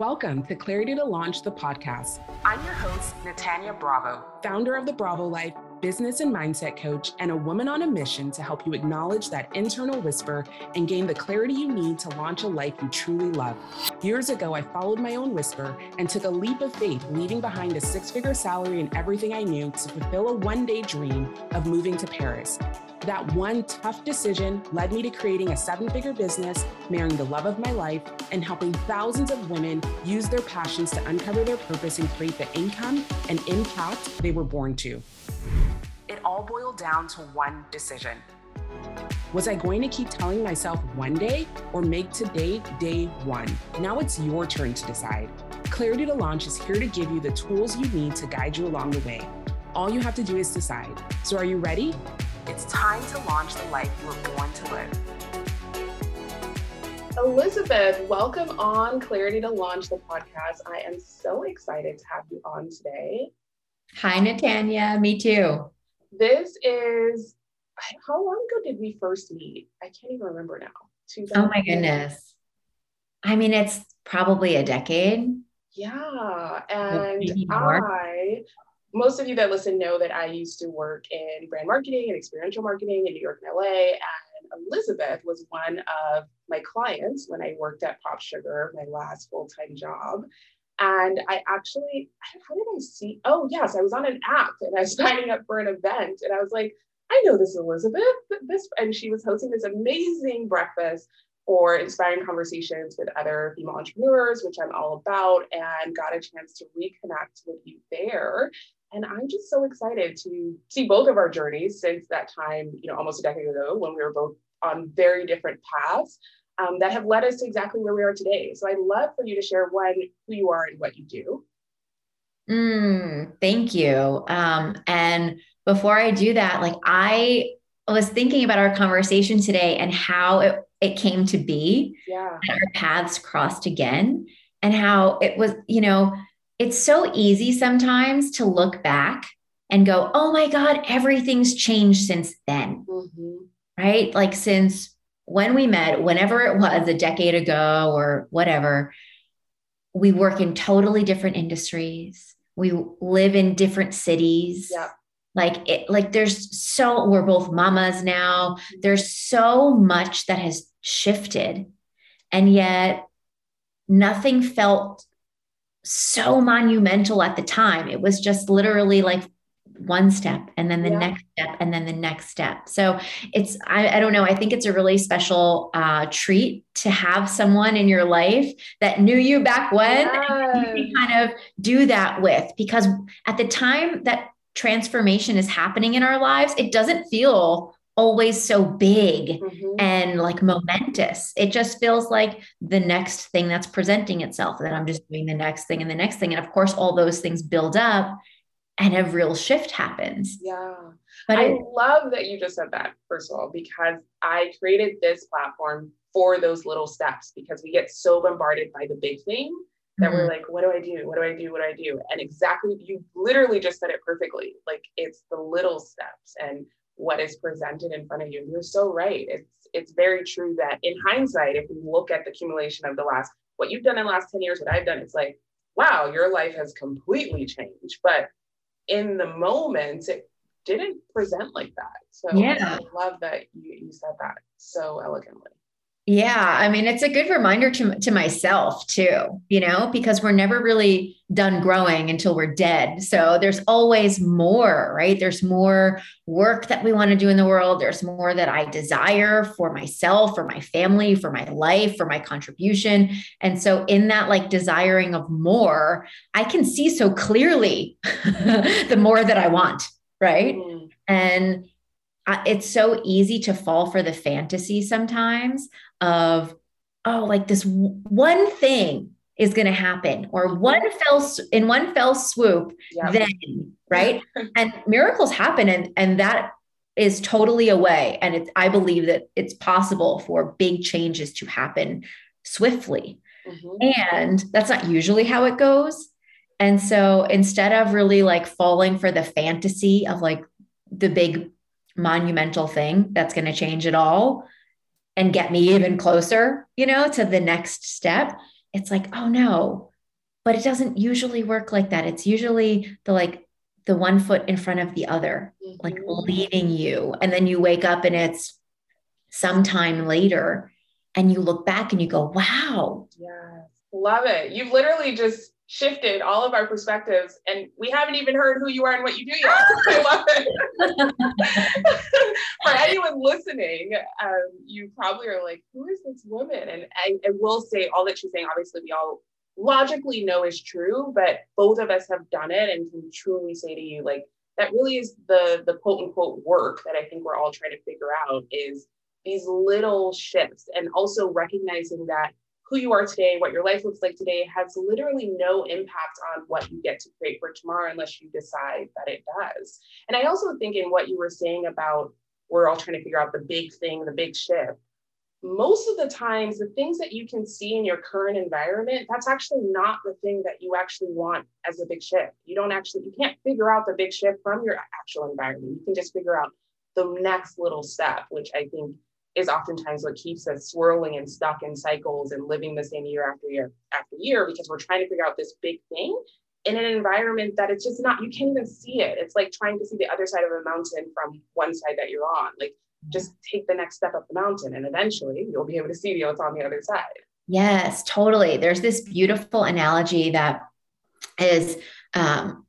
Welcome to Clarity to Launch the podcast. I'm your host, Natanya Bravo, founder of the Bravo Life, business and mindset coach, and a woman on a mission to help you acknowledge that internal whisper and gain the clarity you need to launch a life you truly love. Years ago, I followed my own whisper and took a leap of faith, leaving behind a six figure salary and everything I knew to fulfill a one day dream of moving to Paris. That one tough decision led me to creating a seven figure business, marrying the love of my life, and helping thousands of women use their passions to uncover their purpose and create the income and impact they were born to. It all boiled down to one decision. Was I going to keep telling myself one day or make today day one? Now it's your turn to decide. Clarity to Launch is here to give you the tools you need to guide you along the way. All you have to do is decide. So, are you ready? It's time to launch the life you were born to live. Elizabeth, welcome on Clarity to Launch the podcast. I am so excited to have you on today. Hi, Natanya. Me too. This is how long ago did we first meet? I can't even remember now. Oh my goodness. I mean, it's probably a decade. Yeah. And I most of you that listen know that I used to work in brand marketing and experiential marketing in New York and LA. And Elizabeth was one of my clients when I worked at Pop Sugar, my last full time job. And I actually, how did I see? Oh, yes, I was on an app and I was signing up for an event. And I was like, I know this Elizabeth. This, and she was hosting this amazing breakfast for inspiring conversations with other female entrepreneurs, which I'm all about, and got a chance to reconnect with you there. And I'm just so excited to see both of our journeys since that time, you know, almost a decade ago when we were both on very different paths um, that have led us to exactly where we are today. So I'd love for you to share one, who you are and what you do. Mm, thank you. Um, and before I do that, like I was thinking about our conversation today and how it, it came to be. Yeah. our paths crossed again and how it was, you know, it's so easy sometimes to look back and go, oh my God, everything's changed since then. Mm-hmm. Right? Like since when we met, whenever it was a decade ago or whatever, we work in totally different industries. We live in different cities. Yeah. Like it, like there's so we're both mamas now. There's so much that has shifted. And yet nothing felt so monumental at the time. It was just literally like one step and then the yeah. next step and then the next step. So it's, I, I don't know, I think it's a really special uh, treat to have someone in your life that knew you back when yes. you kind of do that with because at the time that transformation is happening in our lives, it doesn't feel always so big mm-hmm. and like momentous. It just feels like the next thing that's presenting itself, that I'm just doing the next thing and the next thing. And of course, all those things build up and a real shift happens. Yeah. But I it, love that you just said that, first of all, because I created this platform for those little steps because we get so bombarded by the big thing that mm-hmm. we're like, what do I do? What do I do? What do I do? And exactly, you literally just said it perfectly. Like it's the little steps and what is presented in front of you. You're so right. It's it's very true that in hindsight, if we look at the accumulation of the last what you've done in the last 10 years, what I've done, it's like, wow, your life has completely changed. But in the moment, it didn't present like that. So yeah. I love that you, you said that so elegantly. Yeah, I mean, it's a good reminder to, to myself too, you know, because we're never really done growing until we're dead. So there's always more, right? There's more work that we want to do in the world. There's more that I desire for myself, for my family, for my life, for my contribution. And so, in that like desiring of more, I can see so clearly the more that I want, right? Mm. And it's so easy to fall for the fantasy sometimes of oh like this one thing is going to happen or mm-hmm. one fell in one fell swoop then right? And miracles happen and and that is totally away. And it's i believe that it's possible for big changes to happen swiftly. Mm-hmm. and that's not usually how it goes. And so instead of really like falling for the fantasy of like the big monumental thing that's going to change it all and get me even closer, you know, to the next step. it's like, oh no, but it doesn't usually work like that. It's usually the like the one foot in front of the other, mm-hmm. like leading you. And then you wake up and it's sometime later and you look back and you go, wow. Yes. Love it. You've literally just shifted all of our perspectives and we haven't even heard who you are and what you do yet. I love it. For anyone listening, um, you probably are like, who is this woman? And I, I will say all that she's saying, obviously we all logically know is true, but both of us have done it and can truly say to you, like, that really is the the quote unquote work that I think we're all trying to figure out is these little shifts and also recognizing that who you are today, what your life looks like today has literally no impact on what you get to create for tomorrow unless you decide that it does. And I also think in what you were saying about we're all trying to figure out the big thing, the big shift most of the times the things that you can see in your current environment that's actually not the thing that you actually want as a big shift you don't actually you can't figure out the big shift from your actual environment you can just figure out the next little step which i think is oftentimes what keeps us swirling and stuck in cycles and living the same year after year after year because we're trying to figure out this big thing in an environment that it's just not you can't even see it it's like trying to see the other side of a mountain from one side that you're on like just take the next step up the mountain and eventually you'll be able to see what's on the other side. Yes, totally. There's this beautiful analogy that is um,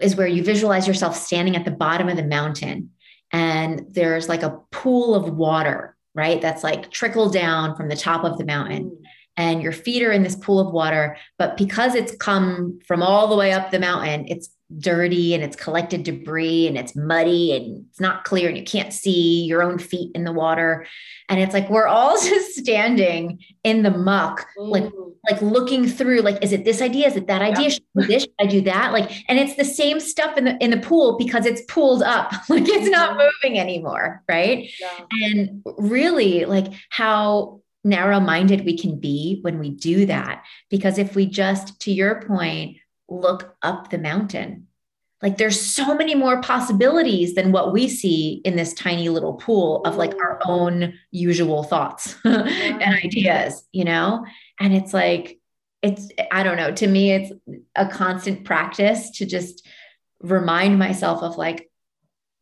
is where you visualize yourself standing at the bottom of the mountain and there's like a pool of water, right? That's like trickled down from the top of the mountain. Mm. And your feet are in this pool of water, but because it's come from all the way up the mountain, it's dirty and it's collected debris and it's muddy and it's not clear and you can't see your own feet in the water and it's like we're all just standing in the muck mm. like like looking through like is it this idea is it that idea yeah. should I do this should I do that like and it's the same stuff in the in the pool because it's pooled up like it's not mm-hmm. moving anymore right yeah. and really like how narrow minded we can be when we do that because if we just to your point look up the mountain. Like there's so many more possibilities than what we see in this tiny little pool of like our own usual thoughts and ideas, you know? And it's like, it's, I don't know, to me, it's a constant practice to just remind myself of like,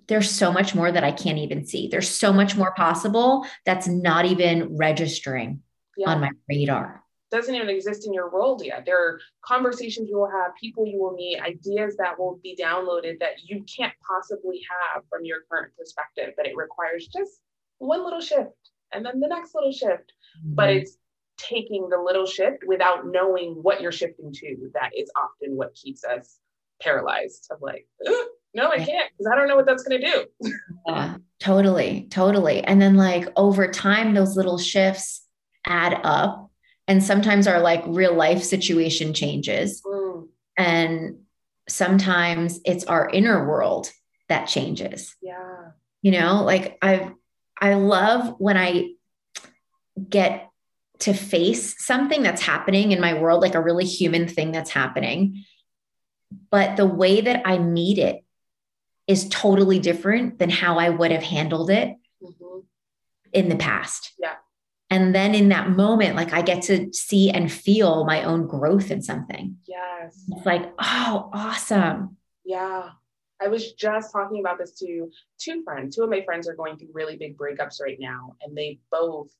there's so much more that I can't even see. There's so much more possible that's not even registering yeah. on my radar doesn't even exist in your world yet. There are conversations you will have, people you will meet, ideas that will be downloaded that you can't possibly have from your current perspective, but it requires just one little shift and then the next little shift. Mm-hmm. But it's taking the little shift without knowing what you're shifting to that is often what keeps us paralyzed of like, no, I can't because I don't know what that's going to do. yeah, totally, totally. And then like over time, those little shifts add up and sometimes our like real life situation changes. Mm. and sometimes it's our inner world that changes. Yeah. You know like i i love when i get to face something that's happening in my world like a really human thing that's happening. But the way that i meet it is totally different than how i would have handled it mm-hmm. in the past. Yeah and then in that moment, like I get to see and feel my own growth in something. Yes. It's like, oh, awesome. Yeah. I was just talking about this to two friends. Two of my friends are going through really big breakups right now, and they both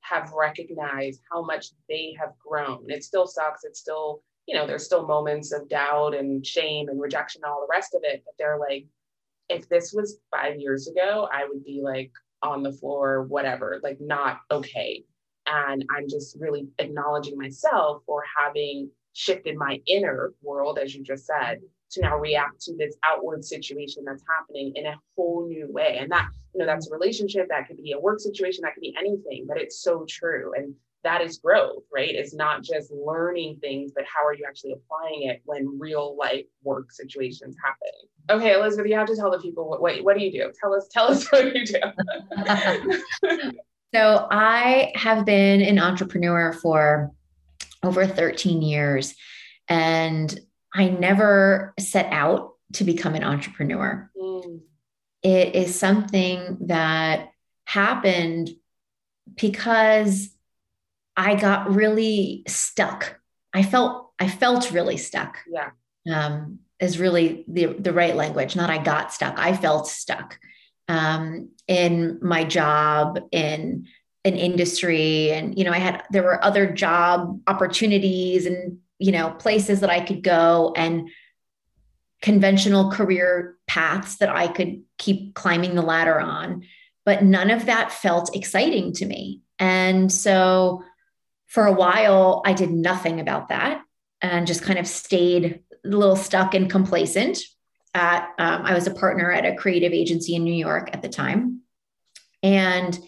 have recognized how much they have grown. It still sucks. It's still, you know, there's still moments of doubt and shame and rejection and all the rest of it. But they're like, if this was five years ago, I would be like, on the floor, whatever, like not okay. And I'm just really acknowledging myself for having shifted my inner world, as you just said, to now react to this outward situation that's happening in a whole new way. And that, you know, that's a relationship, that could be a work situation, that could be anything, but it's so true. And that is growth, right? It's not just learning things, but how are you actually applying it when real life work situations happen? Okay, Elizabeth, you have to tell the people what what, what do you do? Tell us, tell us what you do. so I have been an entrepreneur for over 13 years and I never set out to become an entrepreneur. Mm. It is something that happened because I got really stuck. I felt I felt really stuck. Yeah. Um, is really the the right language. Not I got stuck. I felt stuck um, in my job in an industry, and you know I had there were other job opportunities and you know places that I could go and conventional career paths that I could keep climbing the ladder on, but none of that felt exciting to me. And so for a while, I did nothing about that and just kind of stayed a little stuck and complacent. At um, I was a partner at a creative agency in New York at the time, and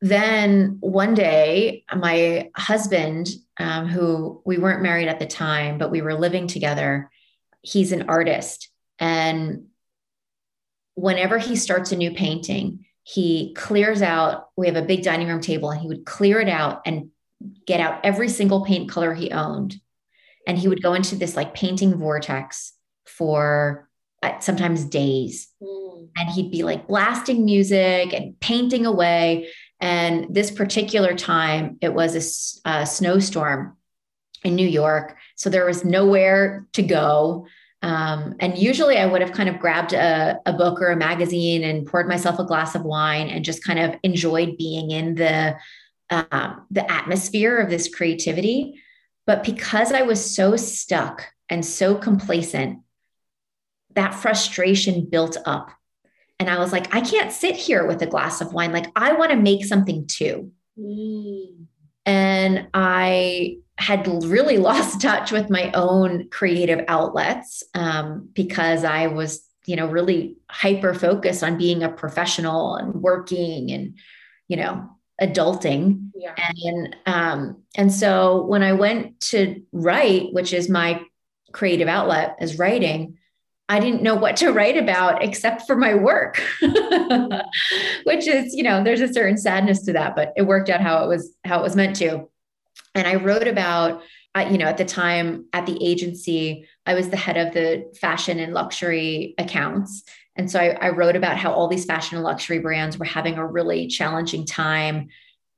then one day, my husband, um, who we weren't married at the time, but we were living together, he's an artist, and whenever he starts a new painting, he clears out. We have a big dining room table, and he would clear it out and get out every single paint color he owned. And he would go into this like painting vortex for uh, sometimes days. Mm. and he'd be like blasting music and painting away. And this particular time it was a, a snowstorm in new york. So there was nowhere to go. Um, and usually I would have kind of grabbed a, a, book or a magazine and poured myself a glass of wine and just kind of enjoyed being in the um, the atmosphere of this creativity. But because I was so stuck and so complacent, that frustration built up. And I was like, I can't sit here with a glass of wine. Like, I want to make something too. Mm. And I had really lost touch with my own creative outlets um, because I was, you know, really hyper focused on being a professional and working and, you know, adulting. Yeah. and um and so when i went to write which is my creative outlet is writing i didn't know what to write about except for my work. Which is you know there's a certain sadness to that but it worked out how it was how it was meant to. And i wrote about uh, you know at the time at the agency i was the head of the fashion and luxury accounts and so I, I, wrote about how all these fashion and luxury brands were having a really challenging time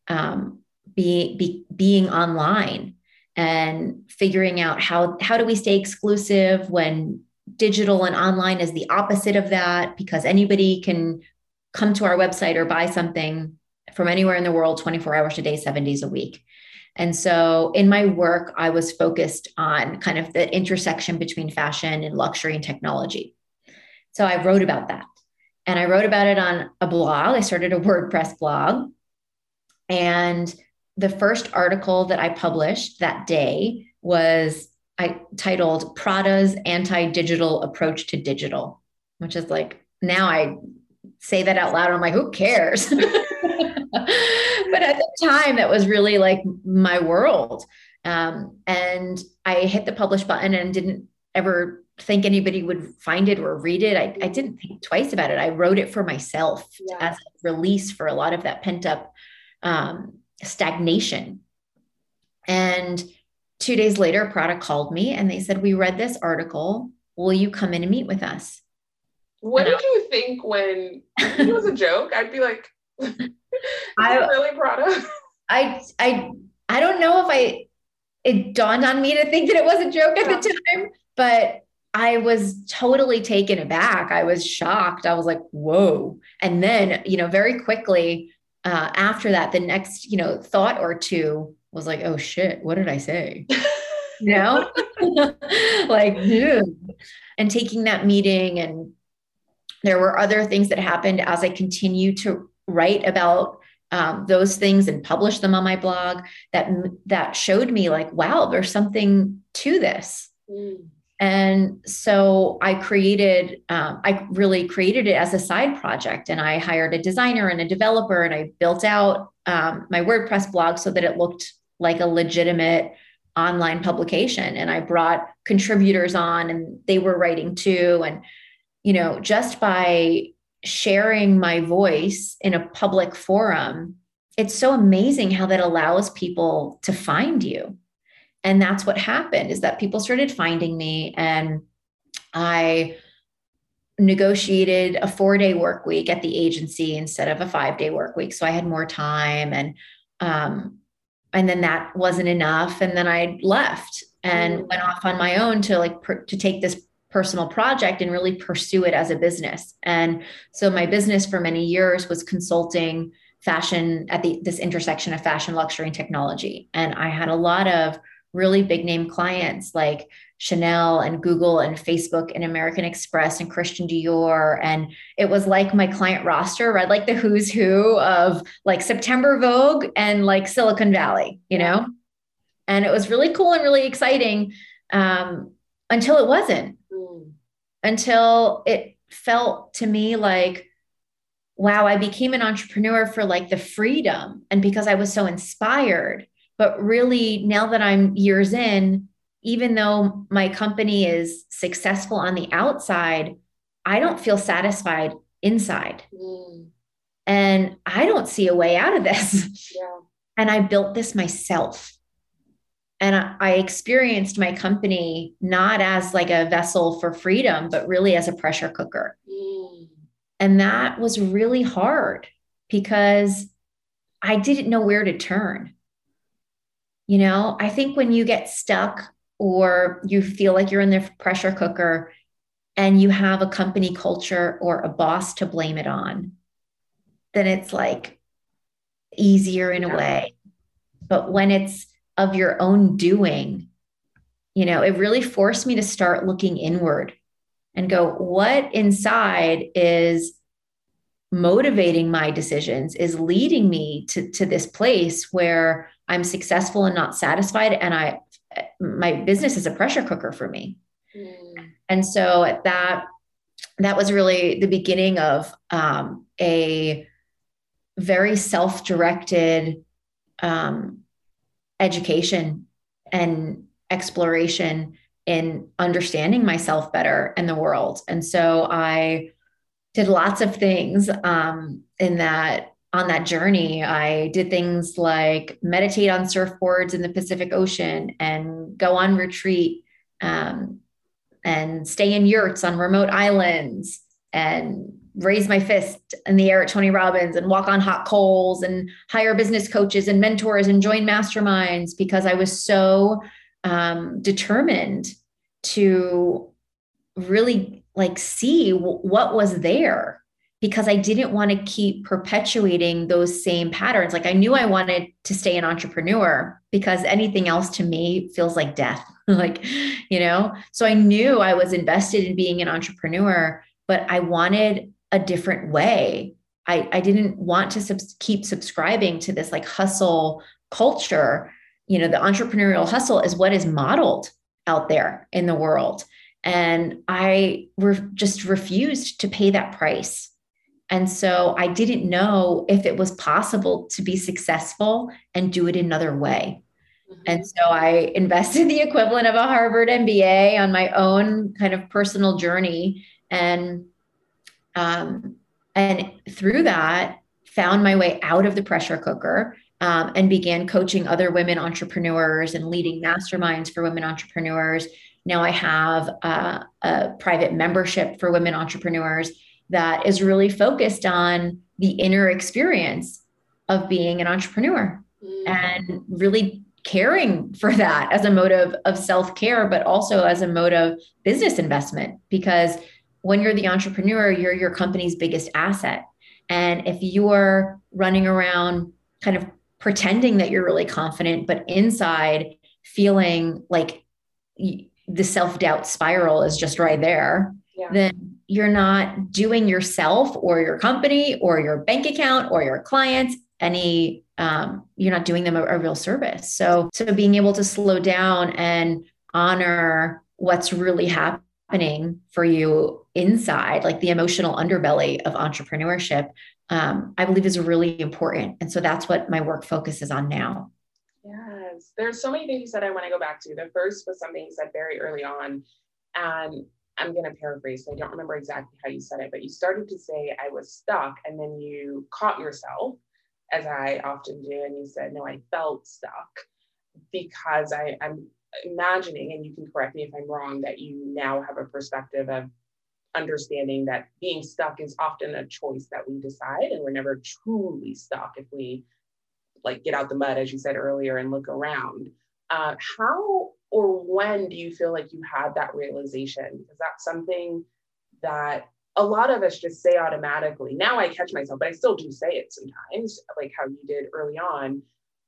um, be, be, being online and figuring out how, how do we stay exclusive when digital and online is the opposite of that because anybody can come to our website or buy something from anywhere in the world 24 hours a day, seven days a week. And so in my work, I was focused on kind of the intersection between fashion and luxury and technology. So I wrote about that. And I wrote about it on a blog. I started a WordPress blog. And the first article that I published that day was I titled Prada's anti-digital approach to digital, which is like now I say that out loud. I'm like, who cares? but at the time, that was really like my world. Um, and I hit the publish button and didn't ever think anybody would find it or read it. I, I didn't think twice about it. I wrote it for myself yeah. as a release for a lot of that pent up um, stagnation. And two days later, Prada called me and they said, We read this article. Will you come in and meet with us? What and did I, you think when it was a joke? I'd be like, I really Prada. I I I don't know if I it dawned on me to think that it was a joke at yeah. the time, but I was totally taken aback. I was shocked. I was like, whoa. And then, you know, very quickly uh, after that, the next, you know, thought or two was like, oh shit, what did I say? you know, like, dude. And taking that meeting, and there were other things that happened as I continued to write about um, those things and publish them on my blog that that showed me like wow there's something to this mm. And so I created, um, I really created it as a side project. And I hired a designer and a developer, and I built out um, my WordPress blog so that it looked like a legitimate online publication. And I brought contributors on, and they were writing too. And, you know, just by sharing my voice in a public forum, it's so amazing how that allows people to find you and that's what happened is that people started finding me and i negotiated a four day work week at the agency instead of a five day work week so i had more time and um, and then that wasn't enough and then i left and mm. went off on my own to like per, to take this personal project and really pursue it as a business and so my business for many years was consulting fashion at the this intersection of fashion luxury and technology and i had a lot of really big name clients like Chanel and Google and Facebook and American Express and Christian Dior. And it was like my client roster, right? Like the who's who of like September Vogue and like Silicon Valley, you know? And it was really cool and really exciting um, until it wasn't, mm. until it felt to me like, wow, I became an entrepreneur for like the freedom and because I was so inspired. But really, now that I'm years in, even though my company is successful on the outside, I don't feel satisfied inside. Mm. And I don't see a way out of this. Yeah. And I built this myself. And I, I experienced my company not as like a vessel for freedom, but really as a pressure cooker. Mm. And that was really hard because I didn't know where to turn. You know, I think when you get stuck or you feel like you're in the pressure cooker and you have a company culture or a boss to blame it on, then it's like easier in a way. But when it's of your own doing, you know, it really forced me to start looking inward and go, what inside is motivating my decisions, is leading me to, to this place where I'm successful and not satisfied. And I, my business is a pressure cooker for me. Mm. And so that, that was really the beginning of um, a very self-directed um, education and exploration in understanding myself better and the world. And so I did lots of things um, in that on that journey, I did things like meditate on surfboards in the Pacific Ocean and go on retreat um, and stay in yurts on remote islands and raise my fist in the air at Tony Robbins and walk on hot coals and hire business coaches and mentors and join masterminds because I was so um, determined to really like see w- what was there because I didn't want to keep perpetuating those same patterns. Like I knew I wanted to stay an entrepreneur because anything else to me feels like death. like, you know, so I knew I was invested in being an entrepreneur, but I wanted a different way. I, I didn't want to sub- keep subscribing to this like hustle culture. You know, the entrepreneurial hustle is what is modeled out there in the world. And I re- just refused to pay that price. And so I didn't know if it was possible to be successful and do it another way. Mm-hmm. And so I invested the equivalent of a Harvard MBA on my own kind of personal journey. And um, and through that, found my way out of the pressure cooker um, and began coaching other women entrepreneurs and leading masterminds for women entrepreneurs. Now I have uh, a private membership for women entrepreneurs that is really focused on the inner experience of being an entrepreneur mm. and really caring for that as a motive of self-care but also as a mode of business investment because when you're the entrepreneur you're your company's biggest asset and if you're running around kind of pretending that you're really confident but inside feeling like the self-doubt spiral is just right there yeah. then you're not doing yourself or your company or your bank account or your clients any um, you're not doing them a, a real service. So so being able to slow down and honor what's really happening for you inside like the emotional underbelly of entrepreneurship um, i believe is really important. And so that's what my work focuses on now. Yes. There's so many things that i want to go back to. The first was something you said very early on. And I'm going to paraphrase, so I don't remember exactly how you said it, but you started to say, I was stuck, and then you caught yourself, as I often do, and you said, No, I felt stuck because I, I'm imagining, and you can correct me if I'm wrong, that you now have a perspective of understanding that being stuck is often a choice that we decide, and we're never truly stuck if we like get out the mud, as you said earlier, and look around. Uh, how or when do you feel like you had that realization? Because that's something that a lot of us just say automatically. Now I catch myself, but I still do say it sometimes, like how you did early on.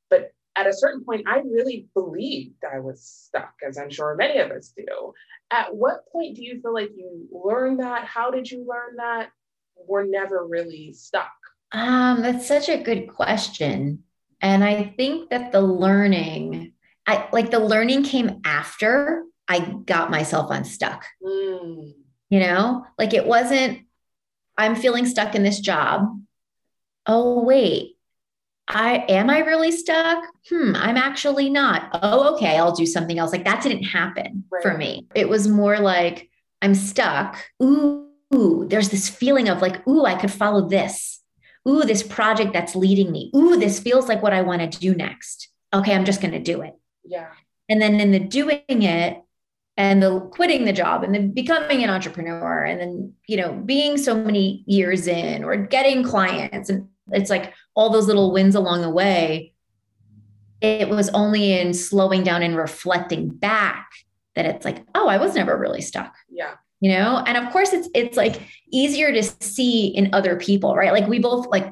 But at a certain point, I really believed I was stuck, as I'm sure many of us do. At what point do you feel like you learned that? How did you learn that? We're never really stuck. Um, that's such a good question. And I think that the learning, I like the learning came after I got myself unstuck. Mm. You know, like it wasn't, I'm feeling stuck in this job. Oh, wait, I am I really stuck? Hmm, I'm actually not. Oh, okay, I'll do something else. Like that didn't happen right. for me. It was more like I'm stuck. Ooh, ooh, there's this feeling of like, ooh, I could follow this. Ooh, this project that's leading me. Ooh, this feels like what I want to do next. Okay, I'm just going to do it. Yeah. And then in the doing it, and the quitting the job and then becoming an entrepreneur and then you know being so many years in or getting clients and it's like all those little wins along the way it was only in slowing down and reflecting back that it's like oh i was never really stuck. Yeah. You know? And of course it's it's like easier to see in other people right? Like we both like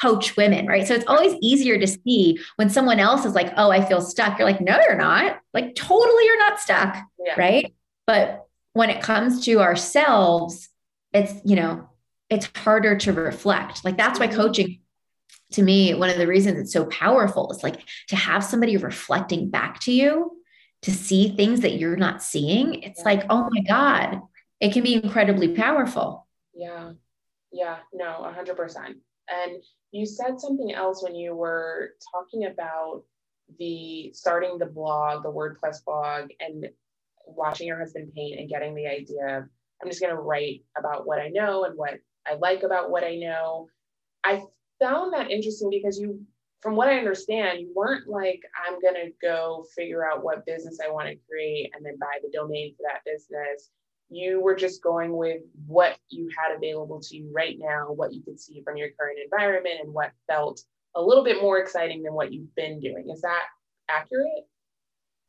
coach women, right? So it's always easier to see when someone else is like, oh, I feel stuck. You're like, no, you're not. Like, totally, you're not stuck, yeah. right? But when it comes to ourselves, it's, you know, it's harder to reflect. Like, that's why mm-hmm. coaching to me, one of the reasons it's so powerful is like to have somebody reflecting back to you to see things that you're not seeing. It's yeah. like, oh my God, it can be incredibly powerful. Yeah. Yeah. No, 100%. And you said something else when you were talking about the starting the blog, the WordPress blog, and watching your husband paint and getting the idea I'm just going to write about what I know and what I like about what I know. I found that interesting because you, from what I understand, you weren't like, I'm going to go figure out what business I want to create and then buy the domain for that business you were just going with what you had available to you right now, what you could see from your current environment, and what felt a little bit more exciting than what you've been doing. Is that accurate?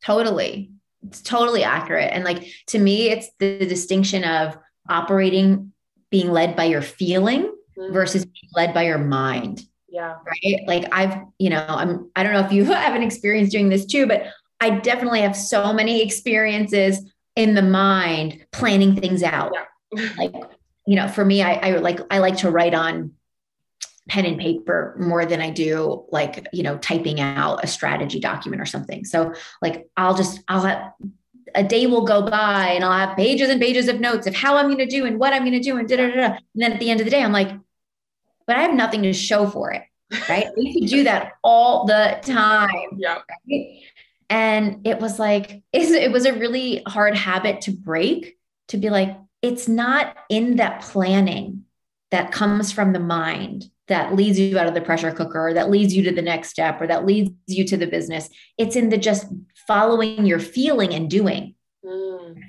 Totally. It's totally accurate. And like to me, it's the distinction of operating, being led by your feeling mm-hmm. versus being led by your mind. Yeah. Right. Like I've, you know, I'm, I don't know if you have an experience doing this too, but I definitely have so many experiences in the mind planning things out. Yeah. like, you know, for me, I, I like I like to write on pen and paper more than I do like, you know, typing out a strategy document or something. So like I'll just I'll have a day will go by and I'll have pages and pages of notes of how I'm going to do and what I'm going to do and da da da. And then at the end of the day, I'm like, but I have nothing to show for it. Right. we could do that all the time. Yeah. Right? And it was like, it was a really hard habit to break to be like, it's not in that planning that comes from the mind that leads you out of the pressure cooker, that leads you to the next step, or that leads you to the business. It's in the just following your feeling and doing.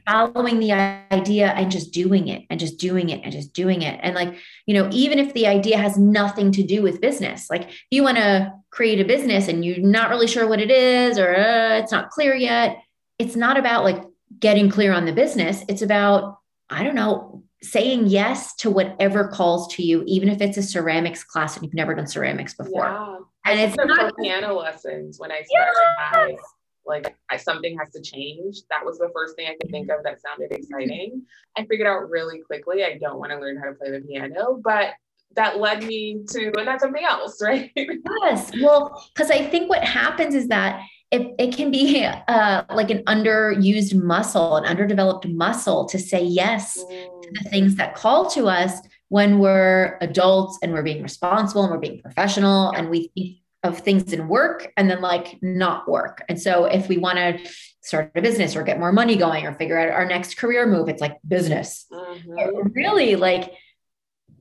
Following the idea and just doing it and just doing it and just doing it. And like, you know, even if the idea has nothing to do with business, like you want to create a business and you're not really sure what it is or uh, it's not clear yet, it's not about like getting clear on the business. It's about, I don't know, saying yes to whatever calls to you, even if it's a ceramics class and you've never done ceramics before. Yeah. And it's not piano lessons when I started yes like I, something has to change. That was the first thing I could think of that sounded exciting. I figured out really quickly I don't want to learn how to play the piano, but that led me to and that's something else, right? yes. Well, because I think what happens is that it, it can be uh, like an underused muscle, an underdeveloped muscle to say yes mm. to the things that call to us when we're adults and we're being responsible and we're being professional yeah. and we think of things in work and then like not work. And so if we want to start a business or get more money going or figure out our next career move, it's like business. Mm-hmm. Really like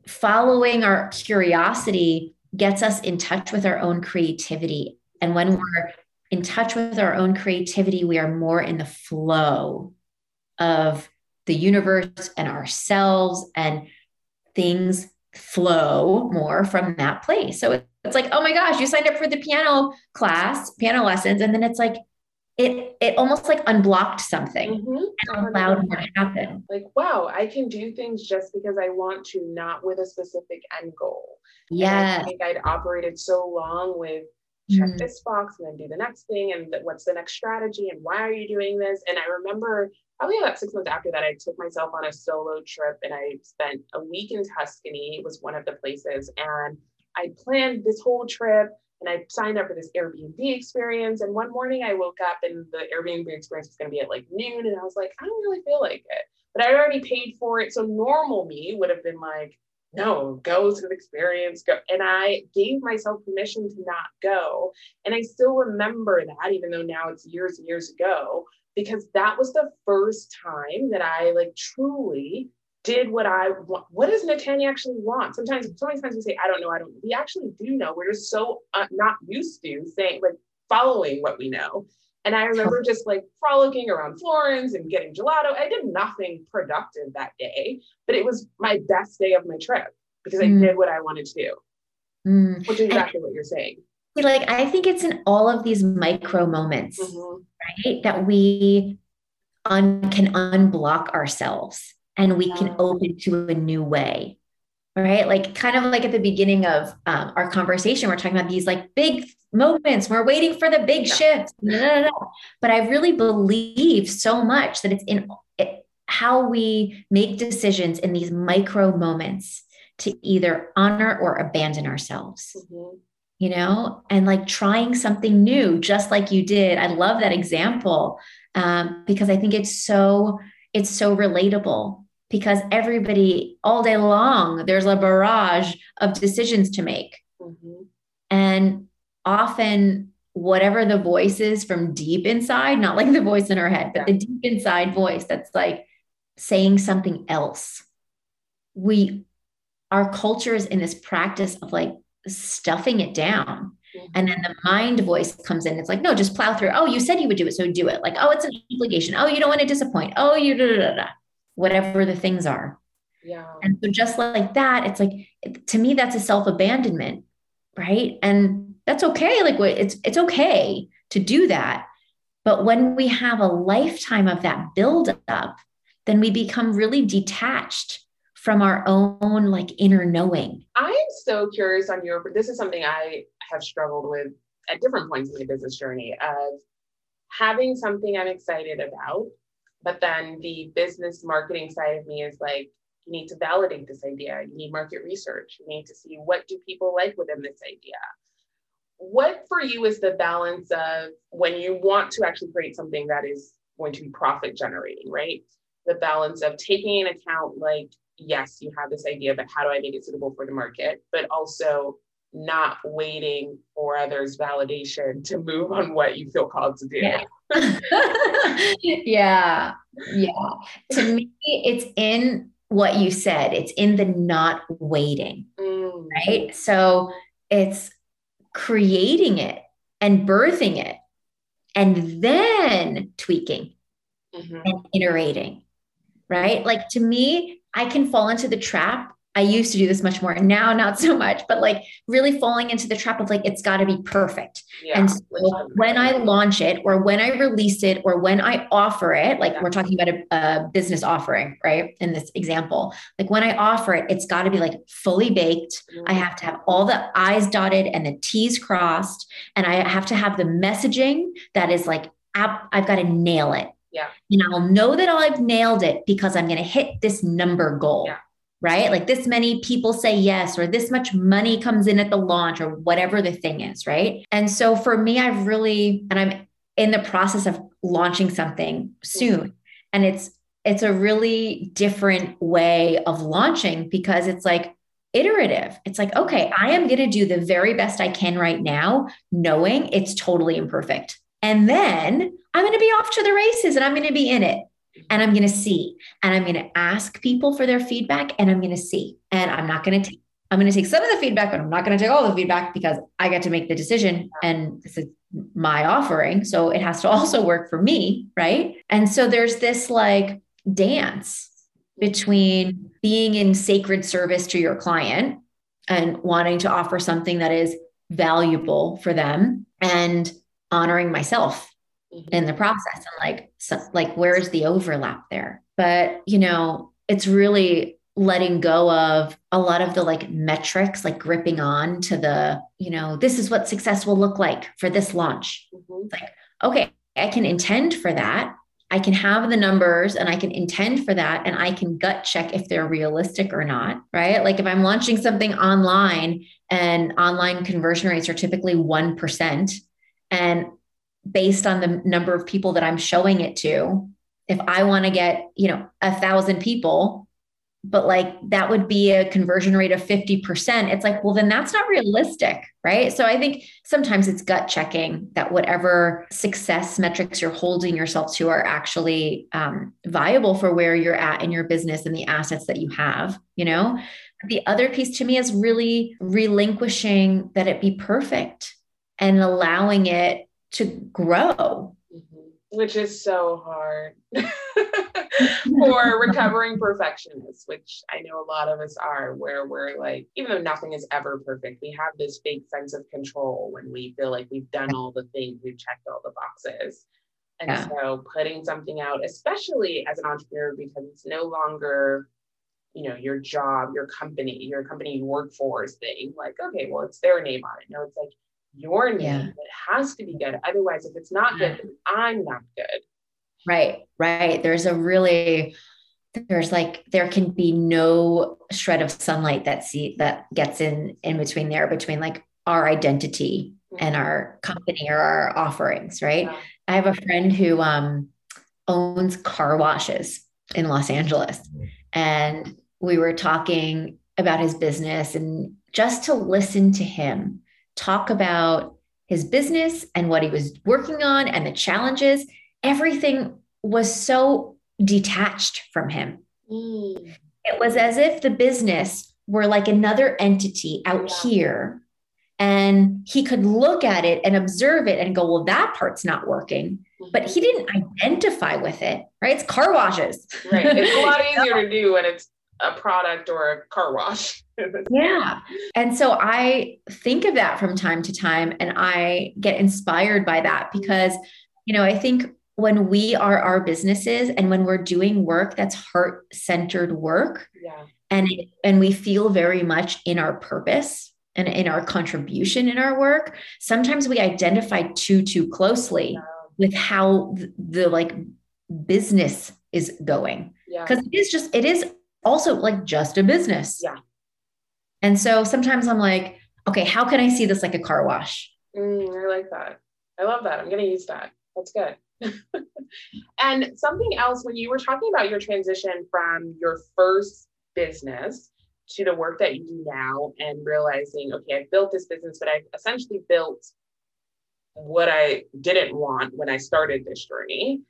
following our curiosity gets us in touch with our own creativity. And when we're in touch with our own creativity, we are more in the flow of the universe and ourselves and things flow more from that place. So it's like, oh my gosh, you signed up for the piano class, piano lessons. And then it's like, it it almost like unblocked something mm-hmm. and allowed more to happen. Like, wow, I can do things just because I want to, not with a specific end goal. Yeah. I think I'd operated so long with check mm. this box and then do the next thing and th- what's the next strategy and why are you doing this and i remember probably about six months after that i took myself on a solo trip and i spent a week in tuscany it was one of the places and i planned this whole trip and i signed up for this airbnb experience and one morning i woke up and the airbnb experience was going to be at like noon and i was like i don't really feel like it but i already paid for it so normal me would have been like no, go to the experience, go. And I gave myself permission to not go. And I still remember that, even though now it's years and years ago, because that was the first time that I like truly did what I want. What does Natanya actually want? Sometimes, so many times we say, I don't know, I don't know. We actually do know. We're just so uh, not used to saying, like, following what we know. And I remember just like frolicking around Florence and getting gelato. I did nothing productive that day, but it was my best day of my trip because I mm. did what I wanted to do, mm. which is exactly and, what you're saying. Like, I think it's in all of these micro moments, mm-hmm. right? That we un- can unblock ourselves and we can open to a new way right? Like kind of like at the beginning of um, our conversation, we're talking about these like big moments. We're waiting for the big shift. But I really believe so much that it's in it, how we make decisions in these micro moments to either honor or abandon ourselves. Mm-hmm. You know, and like trying something new, just like you did. I love that example um, because I think it's so it's so relatable because everybody all day long there's a barrage of decisions to make mm-hmm. and often whatever the voice is from deep inside not like the voice in our head but yeah. the deep inside voice that's like saying something else we our culture is in this practice of like stuffing it down mm-hmm. and then the mind voice comes in. It's like, no, just plow through. Oh, you said you would do it. So do it. Like, oh, it's an obligation. Oh, you don't want to disappoint. Oh, you da, da, da, da whatever the things are. Yeah. And so just like that, it's like to me that's a self-abandonment, right? And that's okay. Like it's it's okay to do that. But when we have a lifetime of that buildup, then we become really detached from our own like inner knowing. I'm so curious on your this is something I have struggled with at different points in my business journey of having something I'm excited about but then the business marketing side of me is like, you need to validate this idea. You need market research. You need to see what do people like within this idea. What for you is the balance of when you want to actually create something that is going to be profit generating, right? The balance of taking into account like, yes, you have this idea, but how do I make it suitable for the market? But also not waiting for others' validation to move on what you feel called to do. Yeah. yeah. Yeah. To me, it's in what you said, it's in the not waiting. Mm. Right. So it's creating it and birthing it and then tweaking mm-hmm. and iterating. Right. Like to me, I can fall into the trap I used to do this much more and now not so much, but like really falling into the trap of like, it's got to be perfect. Yeah, and so when I launch it or when I release it or when I offer it, like we're talking about a, a, business offering, right? In this example, like when I offer it, it's got to be like fully baked. I mm. have to have all the I's dotted and the T's crossed. And I have to have the messaging that is like, I've got to nail it. Yeah. And I'll know that I've nailed it because I'm going to hit this number goal. Yeah right? Like this many people say yes, or this much money comes in at the launch, or whatever the thing is, right? And so for me, I've really, and I'm in the process of launching something soon. And it's, it's a really different way of launching because it's like iterative. It's like, okay, I am going to do the very best I can right now, knowing it's totally imperfect. And then I'm going to be off to the races and I'm going to be in it and I'm going to see and I'm going to ask people for their feedback and I'm going to see. And I'm not going to take I'm going to take some of the feedback, but I'm not going to take all the feedback because I get to make the decision and this is my offering. So it has to also work for me. Right. And so there's this like dance between being in sacred service to your client and wanting to offer something that is valuable for them and honoring myself mm-hmm. in the process and like so, like where's the overlap there but you know it's really letting go of a lot of the like metrics like gripping on to the you know this is what success will look like for this launch mm-hmm. like okay i can intend for that I can have the numbers and I can intend for that and I can gut check if they're realistic or not, right? Like if I'm launching something online and online conversion rates are typically 1%, and based on the number of people that I'm showing it to, if I want to get, you know, a thousand people, but like that would be a conversion rate of 50%. It's like, well, then that's not realistic, right? So I think sometimes it's gut checking that whatever success metrics you're holding yourself to are actually um, viable for where you're at in your business and the assets that you have, you know? The other piece to me is really relinquishing that it be perfect and allowing it to grow. Mm-hmm. Which is so hard. for recovering perfectionists, which I know a lot of us are, where we're like, even though nothing is ever perfect, we have this big sense of control when we feel like we've done all the things, we've checked all the boxes. And yeah. so putting something out, especially as an entrepreneur, because it's no longer, you know, your job, your company, your company you work for is thing, like, okay, well, it's their name on it. No, it's like your name. Yeah. It has to be good. Otherwise, if it's not good, I'm not good. Right, right. There's a really there's like there can be no shred of sunlight that see that gets in in between there between like our identity and our company or our offerings, right? Yeah. I have a friend who um owns car washes in Los Angeles and we were talking about his business and just to listen to him talk about his business and what he was working on and the challenges everything was so detached from him. Mm. It was as if the business were like another entity out yeah. here. And he could look at it and observe it and go, well, that part's not working. Mm-hmm. But he didn't identify with it, right? It's car washes. Right. It's a lot easier to do when it's a product or a car wash. yeah. And so I think of that from time to time and I get inspired by that because, you know, I think when we are our businesses and when we're doing work that's heart centered work yeah. and and we feel very much in our purpose and in our contribution in our work sometimes we identify too too closely yeah. with how the, the, like business is going because yeah. it is just it is also like just a business. Yeah. And so sometimes i'm like okay how can i see this like a car wash? Mm, i like that. I love that. I'm gonna use that. That's good. And something else, when you were talking about your transition from your first business to the work that you do now and realizing, okay, I built this business, but I essentially built what I didn't want when I started this journey.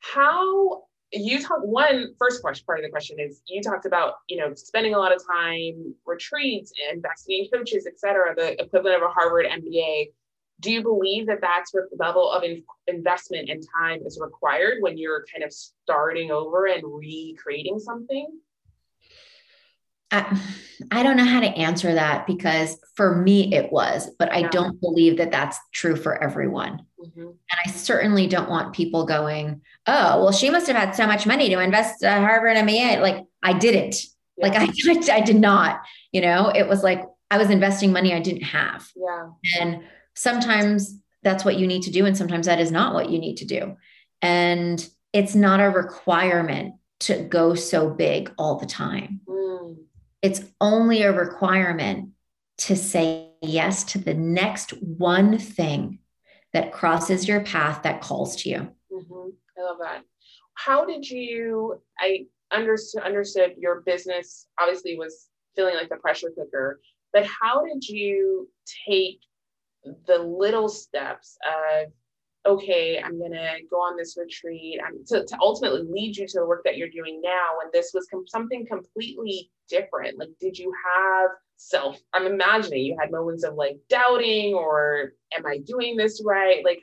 How you talk one first question part of the question is you talked about you know spending a lot of time retreats investing in coaches et cetera the equivalent of a harvard mba do you believe that that's the level of in- investment and time is required when you're kind of starting over and recreating something? I, I don't know how to answer that because for me it was, but I don't believe that that's true for everyone. Mm-hmm. And I certainly don't want people going, oh, well, she must have had so much money to invest at Harvard MBA. Like I didn't. Yeah. Like I, I did not. You know, it was like I was investing money I didn't have. Yeah. And sometimes that's what you need to do and sometimes that is not what you need to do and it's not a requirement to go so big all the time mm. it's only a requirement to say yes to the next one thing that crosses your path that calls to you mm-hmm. i love that how did you i understood understood your business obviously was feeling like the pressure cooker but how did you take the little steps of okay i'm going to go on this retreat I'm, to, to ultimately lead you to the work that you're doing now and this was com- something completely different like did you have self i'm imagining you had moments of like doubting or am i doing this right like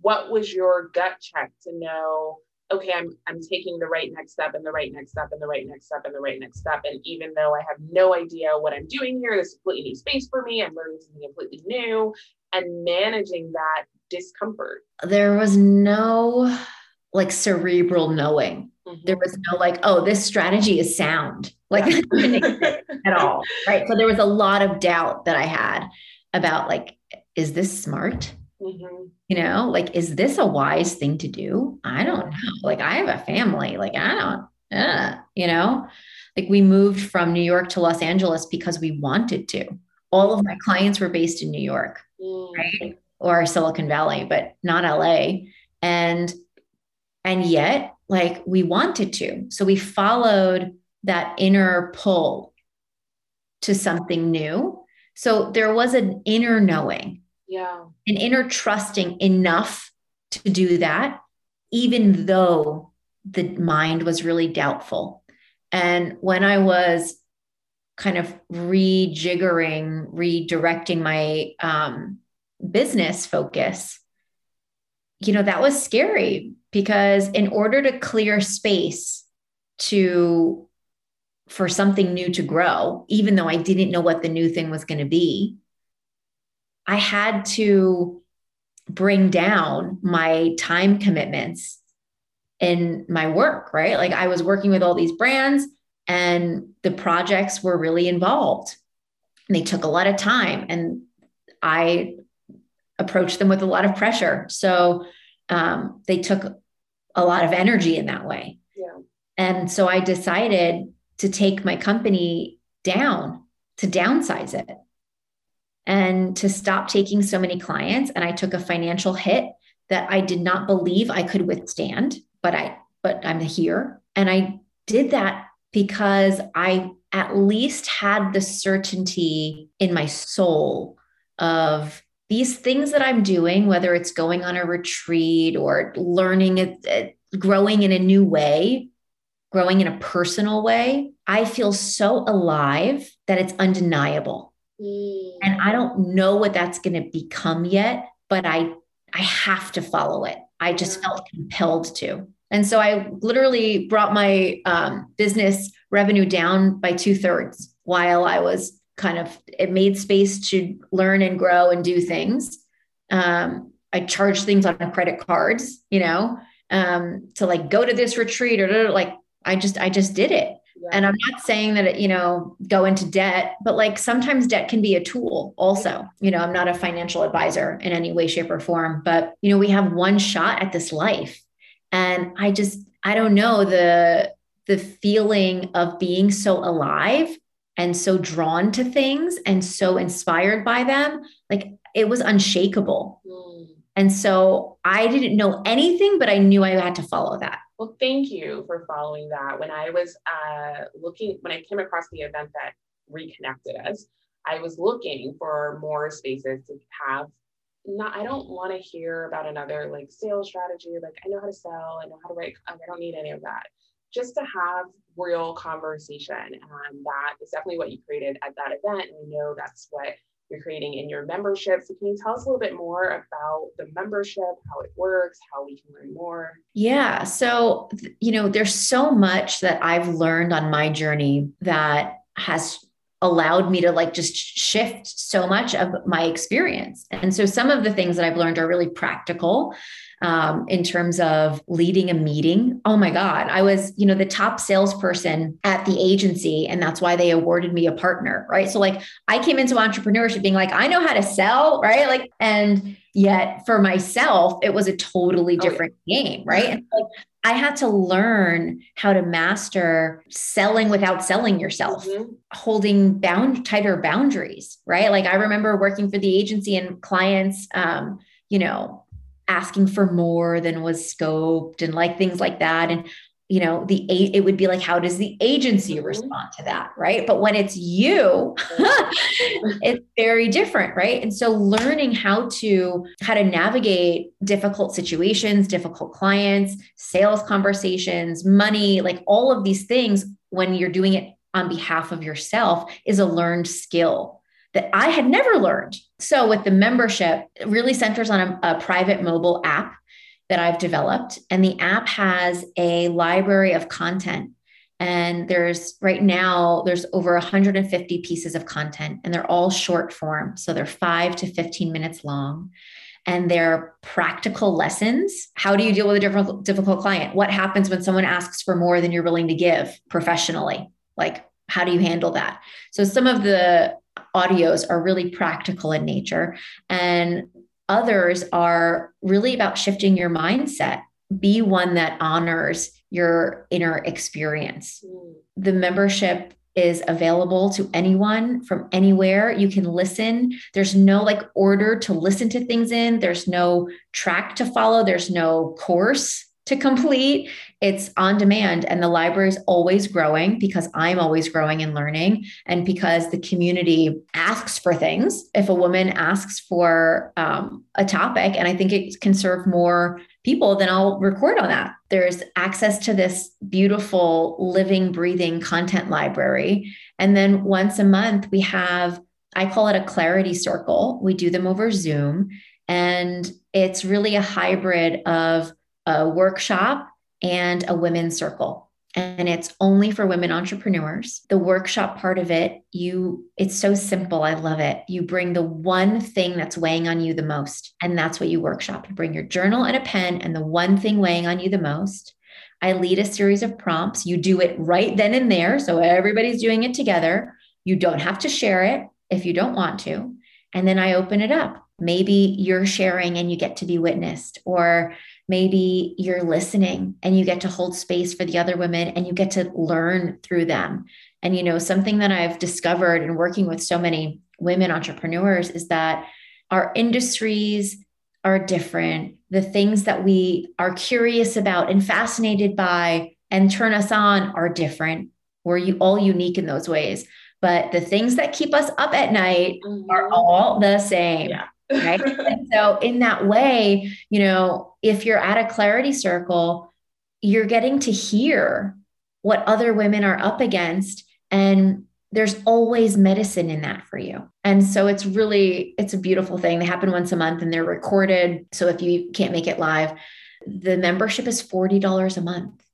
what was your gut check to know okay, I'm I'm taking the right next step and the right next step and the right next step and the right next step. And even though I have no idea what I'm doing here, this is completely new space for me. I'm learning something completely new and managing that discomfort. There was no like cerebral knowing. Mm-hmm. There was no like, oh, this strategy is sound. Like yeah. at all. Right. So there was a lot of doubt that I had about like, is this smart? Mm-hmm. You know, like, is this a wise thing to do? I don't know. Like, I have a family. Like, I don't, uh, you know, like we moved from New York to Los Angeles because we wanted to. All of my clients were based in New York, mm. right? Or Silicon Valley, but not LA. And, and yet, like, we wanted to. So we followed that inner pull to something new. So there was an inner knowing yeah An inner trusting enough to do that even though the mind was really doubtful and when i was kind of rejiggering redirecting my um, business focus you know that was scary because in order to clear space to for something new to grow even though i didn't know what the new thing was going to be I had to bring down my time commitments in my work, right? Like I was working with all these brands and the projects were really involved. And they took a lot of time and I approached them with a lot of pressure. So um, they took a lot of energy in that way. Yeah. And so I decided to take my company down, to downsize it and to stop taking so many clients. And I took a financial hit that I did not believe I could withstand, but I, but I'm here. And I did that because I at least had the certainty in my soul of these things that I'm doing, whether it's going on a retreat or learning it, growing in a new way, growing in a personal way, I feel so alive that it's undeniable. Mm. And I don't know what that's going to become yet, but I I have to follow it. I just felt compelled to. And so I literally brought my um, business revenue down by two thirds while I was kind of, it made space to learn and grow and do things. Um, I charged things on credit cards, you know, um, to like go to this retreat or like, I just, I just did it. And I'm not saying that, it, you know, go into debt, but like sometimes debt can be a tool also. You know, I'm not a financial advisor in any way, shape, or form, but, you know, we have one shot at this life. And I just, I don't know the, the feeling of being so alive and so drawn to things and so inspired by them. Like it was unshakable. Mm. And so I didn't know anything, but I knew I had to follow that. Well, thank you for following that. When I was uh, looking, when I came across the event that reconnected us, I was looking for more spaces to have. Not, I don't want to hear about another like sales strategy. Like I know how to sell, I know how to write. I don't need any of that. Just to have real conversation, and that is definitely what you created at that event. And I know that's what you're creating in your membership. So, can you tell us a little bit more about the membership, how it works, how we can learn more? Yeah. So, you know, there's so much that I've learned on my journey that has allowed me to like just shift so much of my experience. And so, some of the things that I've learned are really practical um, in terms of leading a meeting. Oh my God, I was, you know, the top salesperson at the agency, and that's why they awarded me a partner, right? So, like, I came into entrepreneurship being like, I know how to sell, right? Like, and yet for myself, it was a totally different oh, yeah. game, right? And like, I had to learn how to master selling without selling yourself, mm-hmm. holding bound tighter boundaries, right? Like I remember working for the agency and clients, um, you know, asking for more than was scoped and like things like that. And you know the it would be like how does the agency mm-hmm. respond to that right? But when it's you it's very different right? And so learning how to how to navigate difficult situations difficult clients sales conversations money like all of these things when you're doing it on behalf of yourself is a learned skill that I had never learned. So with the membership, it really centers on a, a private mobile app. that I've developed. And the app has a library of content. And there's right now, there's over 150 pieces of content, and they're all short form. So they're five to 15 minutes long. And they're practical lessons. How do you deal with a difficult, difficult client? What happens when someone asks for more than you're willing to give professionally? Like, how do you handle that? So, some of the audios are really practical in nature. And Others are really about shifting your mindset. Be one that honors your inner experience. Mm. The membership is available to anyone from anywhere. You can listen. There's no like order to listen to things in, there's no track to follow, there's no course to complete. It's on demand, and the library is always growing because I'm always growing and learning, and because the community asks for things. If a woman asks for um, a topic, and I think it can serve more people, then I'll record on that. There's access to this beautiful, living, breathing content library. And then once a month, we have, I call it a clarity circle. We do them over Zoom. And it's really a hybrid of a workshop and a women's circle. And it's only for women entrepreneurs. The workshop part of it you it's so simple. I love it. You bring the one thing that's weighing on you the most and that's what you workshop. You bring your journal and a pen and the one thing weighing on you the most. I lead a series of prompts. You do it right then and there so everybody's doing it together. You don't have to share it if you don't want to. And then i open it up maybe you're sharing and you get to be witnessed or maybe you're listening and you get to hold space for the other women and you get to learn through them. And you know something that i've discovered in working with so many women entrepreneurs is that our industries are different. The things that we are curious about and fascinated by and turn us on are different. We're you all unique in those ways. But the things that keep us up at night mm-hmm. are all the same. Yeah right? And so in that way you know if you're at a clarity circle you're getting to hear what other women are up against and there's always medicine in that for you. And so it's really it's a beautiful thing. They happen once a month and they're recorded. So if you can't make it live the membership is $40 a month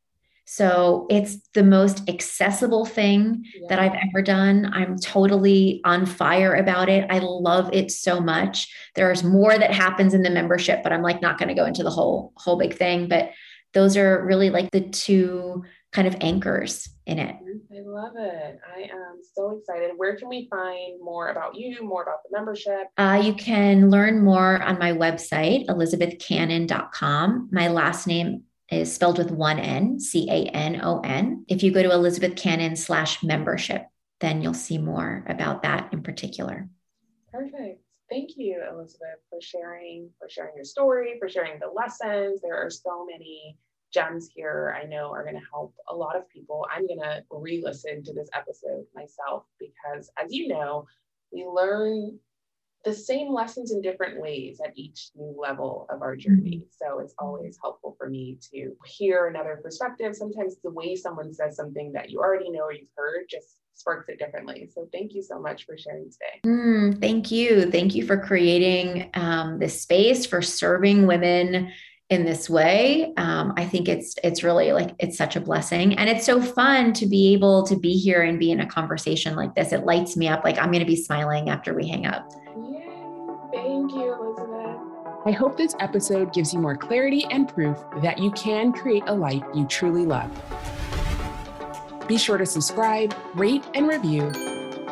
so it's the most accessible thing yeah. that I've ever done. I'm totally on fire about it. I love it so much. There's more that happens in the membership, but I'm like not going to go into the whole whole big thing, but those are really like the two kind of anchors in it. I love it. I am so excited. Where can we find more about you, more about the membership? Uh, you can learn more on my website, elizabethcanon.com. My last name is spelled with one N, C A N O N. If you go to Elizabeth Canon slash membership, then you'll see more about that in particular. Perfect. Thank you, Elizabeth, for sharing, for sharing your story, for sharing the lessons. There are so many gems here I know are going to help a lot of people. I'm going to re listen to this episode myself because, as you know, we learn the same lessons in different ways at each new level of our journey. Mm-hmm. So it's always helpful for me to hear another perspective. Sometimes the way someone says something that you already know or you've heard just sparks it differently. So thank you so much for sharing today. Mm, thank you. Thank you for creating um, this space for serving women in this way um, i think it's it's really like it's such a blessing and it's so fun to be able to be here and be in a conversation like this it lights me up like i'm going to be smiling after we hang up Thank you, Elizabeth. I hope this episode gives you more clarity and proof that you can create a life you truly love. Be sure to subscribe, rate, and review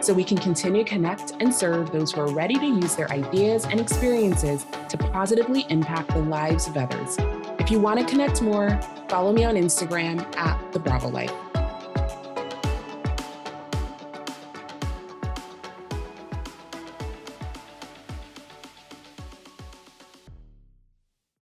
so we can continue to connect and serve those who are ready to use their ideas and experiences to positively impact the lives of others. If you want to connect more, follow me on Instagram at The Bravo Life.